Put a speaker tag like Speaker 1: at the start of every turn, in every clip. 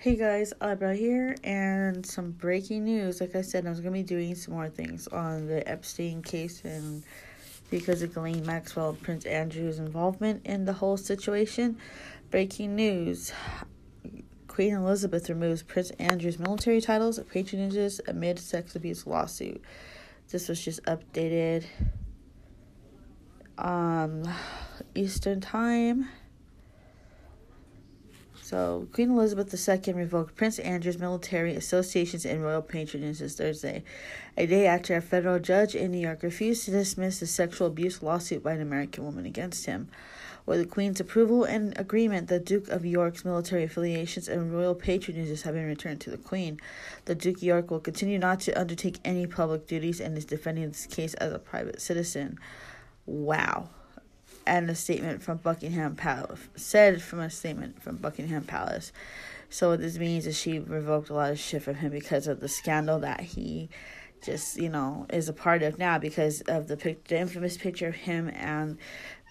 Speaker 1: Hey guys, Abra here, and some breaking news. Like I said, I was to be doing some more things on the Epstein case and because of Ghislaine Maxwell Prince Andrew's involvement in the whole situation. Breaking news Queen Elizabeth removes Prince Andrew's military titles, and patronages amid sex abuse lawsuit. This was just updated um Eastern Time. So, Queen Elizabeth II revoked Prince Andrew's military associations and royal patronages Thursday, a day after a federal judge in New York refused to dismiss a sexual abuse lawsuit by an American woman against him. With the Queen's approval and agreement, the Duke of York's military affiliations and royal patronages have been returned to the Queen. The Duke of York will continue not to undertake any public duties and is defending this case as a private citizen. Wow and a statement from Buckingham Palace. Said from a statement from Buckingham Palace. So what this means is she revoked a lot of shit from him because of the scandal that he just you know is a part of now because of the pic- the infamous picture of him and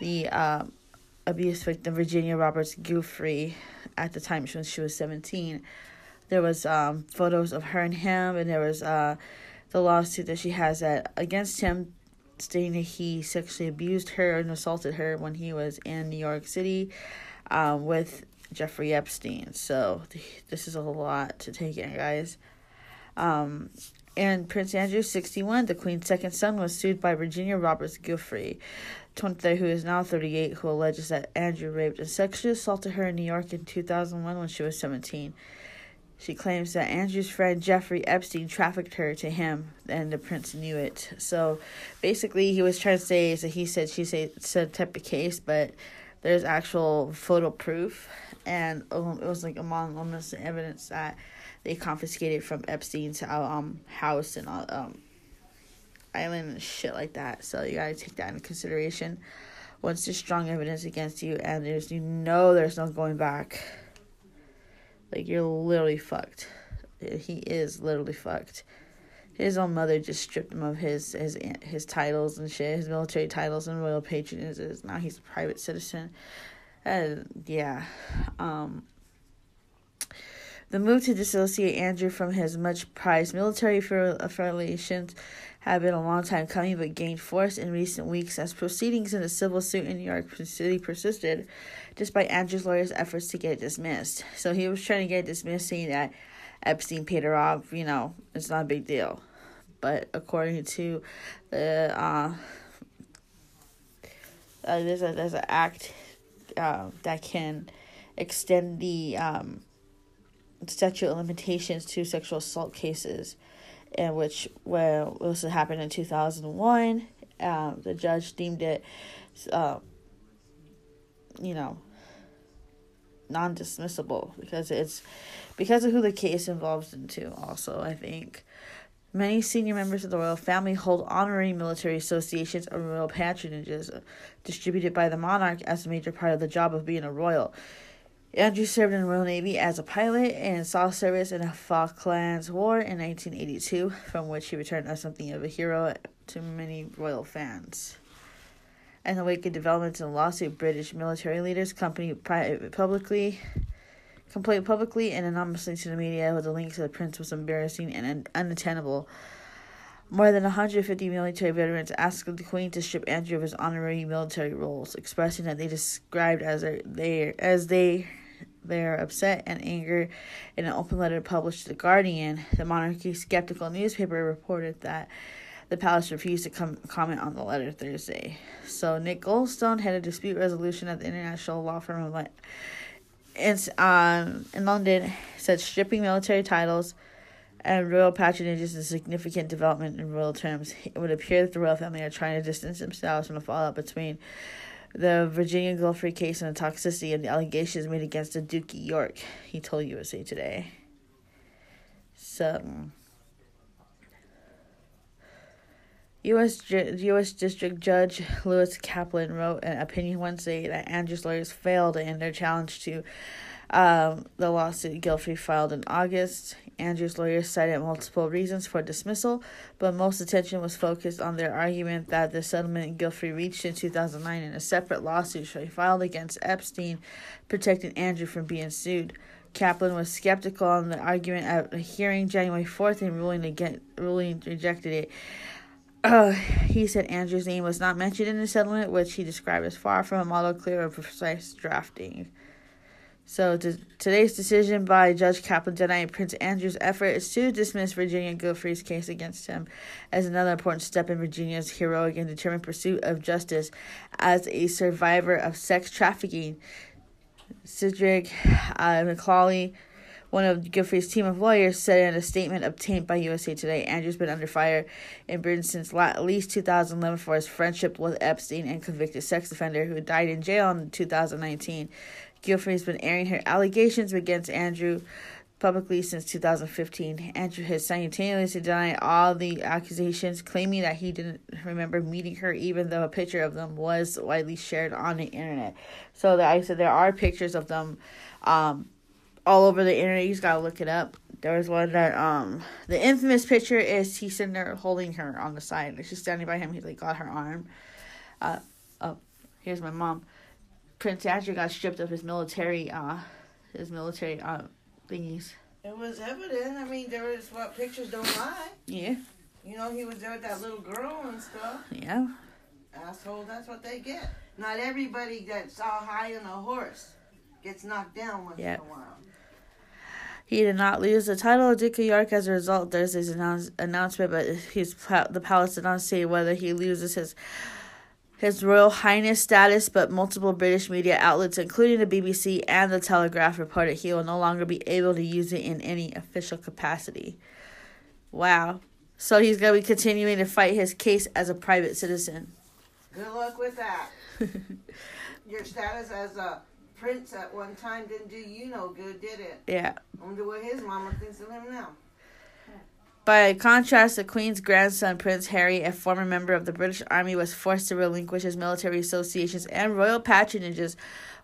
Speaker 1: the uh, abuse victim Virginia Roberts Giuffre at the time when she was seventeen. There was um, photos of her and him, and there was uh, the lawsuit that she has that against him stating that he sexually abused her and assaulted her when he was in New York City um, with Jeffrey Epstein. So this is a lot to take in, guys. Um, and Prince Andrew, 61, the Queen's second son, was sued by Virginia Roberts Giuffre, 23, who is now 38, who alleges that Andrew raped and sexually assaulted her in New York in 2001 when she was 17. She claims that Andrew's friend Jeffrey Epstein trafficked her to him, and the prince knew it. So basically, he was trying to say that he said she said said type of case, but there's actual photo proof, and um, it was like among almost the evidence that they confiscated from Epstein's um house and um island and shit like that. So you gotta take that into consideration. Once there's strong evidence against you, and there's you know there's no going back like you're literally fucked. He is literally fucked. His own mother just stripped him of his his his titles and shit, his military titles and royal patronages. Now he's a private citizen. And yeah, um, the move to dissociate Andrew from his much prized military affiliations had been a long time coming, but gained force in recent weeks as proceedings in a civil suit in New York City persisted, despite Andrew's lawyer's efforts to get it dismissed. So he was trying to get it dismissed, saying that Epstein paid her off. You know, it's not a big deal. But according to the uh, uh, there's a there's an act uh, that can extend the um, statute of limitations to sexual assault cases in which well this happened in 2001 um, the judge deemed it uh, you know non-dismissible because it's because of who the case involves into also i think. Many senior members of the royal family hold honorary military associations or royal patronages distributed by the monarch as a major part of the job of being a royal Andrew served in the Royal Navy as a pilot and saw service in the Falklands War in 1982, from which he returned as something of a hero to many royal fans. In the wake of developments in the lawsuit, British military leaders complained publicly, complained publicly and anonymously to the media with the link to the prince was embarrassing and unattainable. More than 150 military veterans asked the Queen to strip Andrew of his honorary military roles, expressing that they described as they as they their upset and anger in an open letter published to The Guardian. The monarchy skeptical newspaper reported that the palace refused to com- comment on the letter Thursday. So Nick Goldstone, head of dispute resolution at the international law firm of in, um, in London, said stripping military titles and royal patronage is a significant development in royal terms. It would appear that the royal family are trying to distance themselves from the fallout between the Virginia Giuffre case and the toxicity of the allegations made against the Duke of York, he told USA Today. So, U.S. U.S. District Judge Lewis Kaplan wrote an opinion Wednesday that Andrew's lawyers failed in their challenge to um, the lawsuit Giuffre filed in August. Andrew's lawyers cited multiple reasons for dismissal, but most attention was focused on their argument that the settlement Giuffre reached in 2009 in a separate lawsuit she filed against Epstein, protecting Andrew from being sued. Kaplan was skeptical on the argument at a hearing January 4th and ruling against, ruling rejected it. Uh, he said Andrew's name was not mentioned in the settlement, which he described as far from a model clear of precise drafting. So to, today's decision by Judge Kaplan denying Prince Andrew's efforts to dismiss Virginia Giuffre's case against him as another important step in Virginia's heroic and determined pursuit of justice as a survivor of sex trafficking. Cedric uh, McCawley, one of Giuffre's team of lawyers, said in a statement obtained by USA Today, Andrew's been under fire in Britain since at least 2011 for his friendship with Epstein and convicted sex offender who died in jail in 2019. Giuffre has been airing her allegations against Andrew publicly since 2015. Andrew has simultaneously denied all the accusations, claiming that he didn't remember meeting her, even though a picture of them was widely shared on the internet. So that I said there are pictures of them um, all over the internet. You just gotta look it up. There was one that um the infamous picture is he's sitting there holding her on the side. And she's standing by him. He's like got her arm. Uh, oh, here's my mom. Prince Andrew got stripped of his military, uh, his military uh, thingies.
Speaker 2: It was evident. I mean, there was what pictures don't lie.
Speaker 1: Yeah.
Speaker 2: You know, he was there with that little girl and stuff.
Speaker 1: Yeah.
Speaker 2: Asshole, that's what they get. Not everybody that's all high on a horse gets knocked down once yep. in a while.
Speaker 1: He did not lose the title of Duke of York as a result of Thursday's announce- announcement, but he's the palace did not say whether he loses his his Royal Highness status, but multiple British media outlets, including the BBC and the Telegraph, reported he will no longer be able to use it in any official capacity. Wow. So he's going to be continuing to fight his case as a private citizen.
Speaker 2: Good luck with that. Your status as a prince at one time didn't do you no good, did it?
Speaker 1: Yeah.
Speaker 2: I wonder what his mama thinks of him now.
Speaker 1: By contrast, the Queen's grandson, Prince Harry, a former member of the British Army, was forced to relinquish his military associations and royal patronages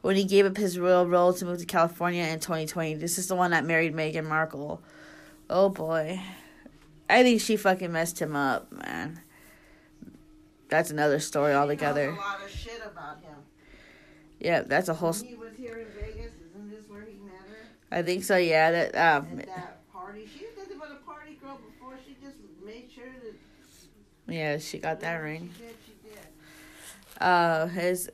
Speaker 1: when he gave up his royal role to move to California in 2020. This is the one that married Meghan Markle. Oh boy. I think she fucking messed him up, man. That's another story altogether.
Speaker 2: a lot of shit about him.
Speaker 1: Yeah, that's a whole.
Speaker 2: When he was here in Vegas, isn't this where he met her?
Speaker 1: I think so. Yeah, that um.
Speaker 2: At that party, she
Speaker 1: Yeah, she got that ring.
Speaker 2: She did, she did.
Speaker 1: Uh, his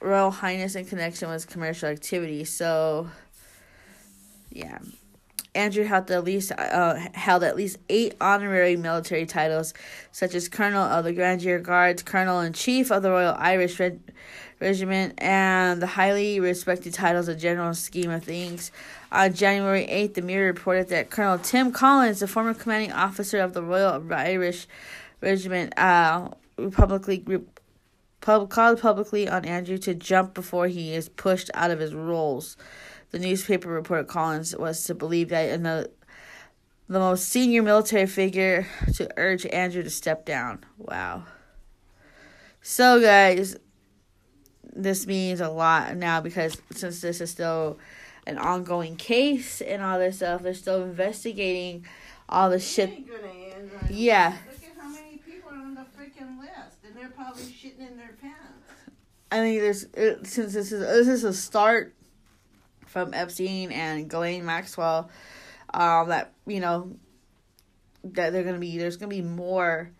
Speaker 1: Royal Highness in connection with commercial activity. So, yeah. Andrew held at least uh, held at least eight honorary military titles, such as Colonel of the Grenadier Guards, Colonel in Chief of the Royal Irish Regiment, and the highly respected titles of General Scheme of Things. On January 8th, the Mirror reported that Colonel Tim Collins, the former commanding officer of the Royal Irish Regiment, uh, publicly pub, called publicly on Andrew to jump before he is pushed out of his roles. The newspaper reported Collins was to believe that another, the most senior military figure to urge Andrew to step down. Wow. So, guys, this means a lot now because since this is still an ongoing case and all this stuff, they're still investigating all the shit. Yeah.
Speaker 2: Look at how many people are on the freaking list, and they're probably shitting in their pants.
Speaker 1: I mean, there's it, since this is this is a start from Epstein and Ghislaine Maxwell, um, that you know that they're gonna be there's gonna be more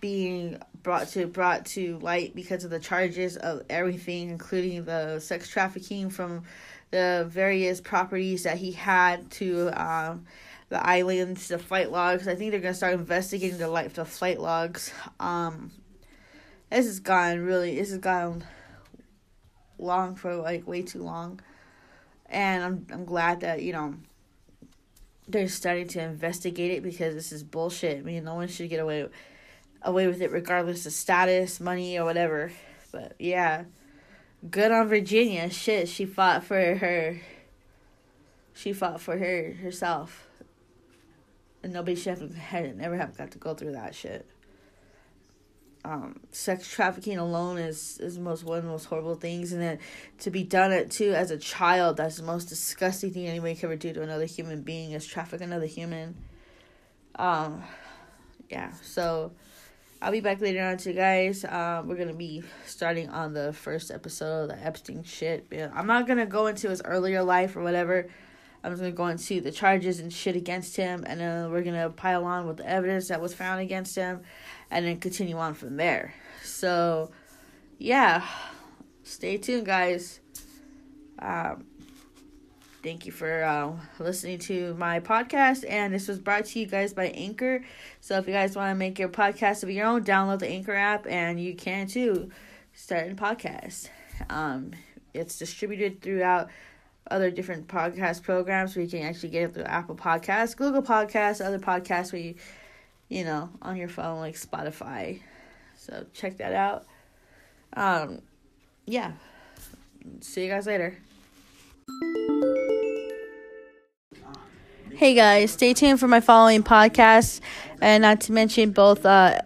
Speaker 1: being brought to brought to light because of the charges of everything, including the sex trafficking from the various properties that he had to um, the islands, the flight logs. I think they're gonna start investigating the life, the flight logs. Um, this has gone really. This has gone long for like way too long and I'm I'm glad that you know they're starting to investigate it because this is bullshit. I mean, no one should get away away with it regardless of status, money, or whatever. But yeah, good on Virginia. Shit, she fought for her. She fought for her herself, and nobody should have had never have got to go through that shit um, sex trafficking alone is is most one of the most horrible things, and then to be done it too as a child, that's the most disgusting thing anybody can ever do to another human being is traffic another human. Um, yeah. So, I'll be back later on too, guys. Um, we're gonna be starting on the first episode of the Epstein shit. I'm not gonna go into his earlier life or whatever. I'm just gonna go into the charges and shit against him, and then we're gonna pile on with the evidence that was found against him, and then continue on from there. So, yeah, stay tuned, guys. Um, Thank you for uh, listening to my podcast. And this was brought to you guys by Anchor. So if you guys want to make your podcast of your own, download the Anchor app and you can too start a podcast. Um, it's distributed throughout other different podcast programs where you can actually get it through Apple Podcasts, Google Podcasts, other podcasts where you, you know, on your phone like Spotify. So check that out. Um, yeah. See you guys later. Hey guys, stay tuned for my following podcasts. And not to mention, both uh,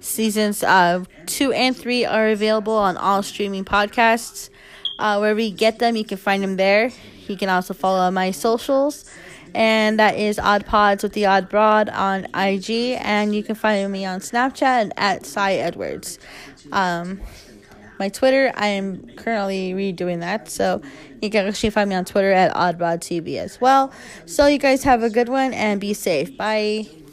Speaker 1: seasons uh, two and three are available on all streaming podcasts. Uh, wherever you get them, you can find them there. You can also follow my socials, and that is Odd Pods with the Odd Broad on IG, and you can find me on Snapchat at Cy Edwards. Um, my Twitter. I am currently redoing that, so you can actually find me on Twitter at OddBodTV as well. So you guys have a good one and be safe. Bye.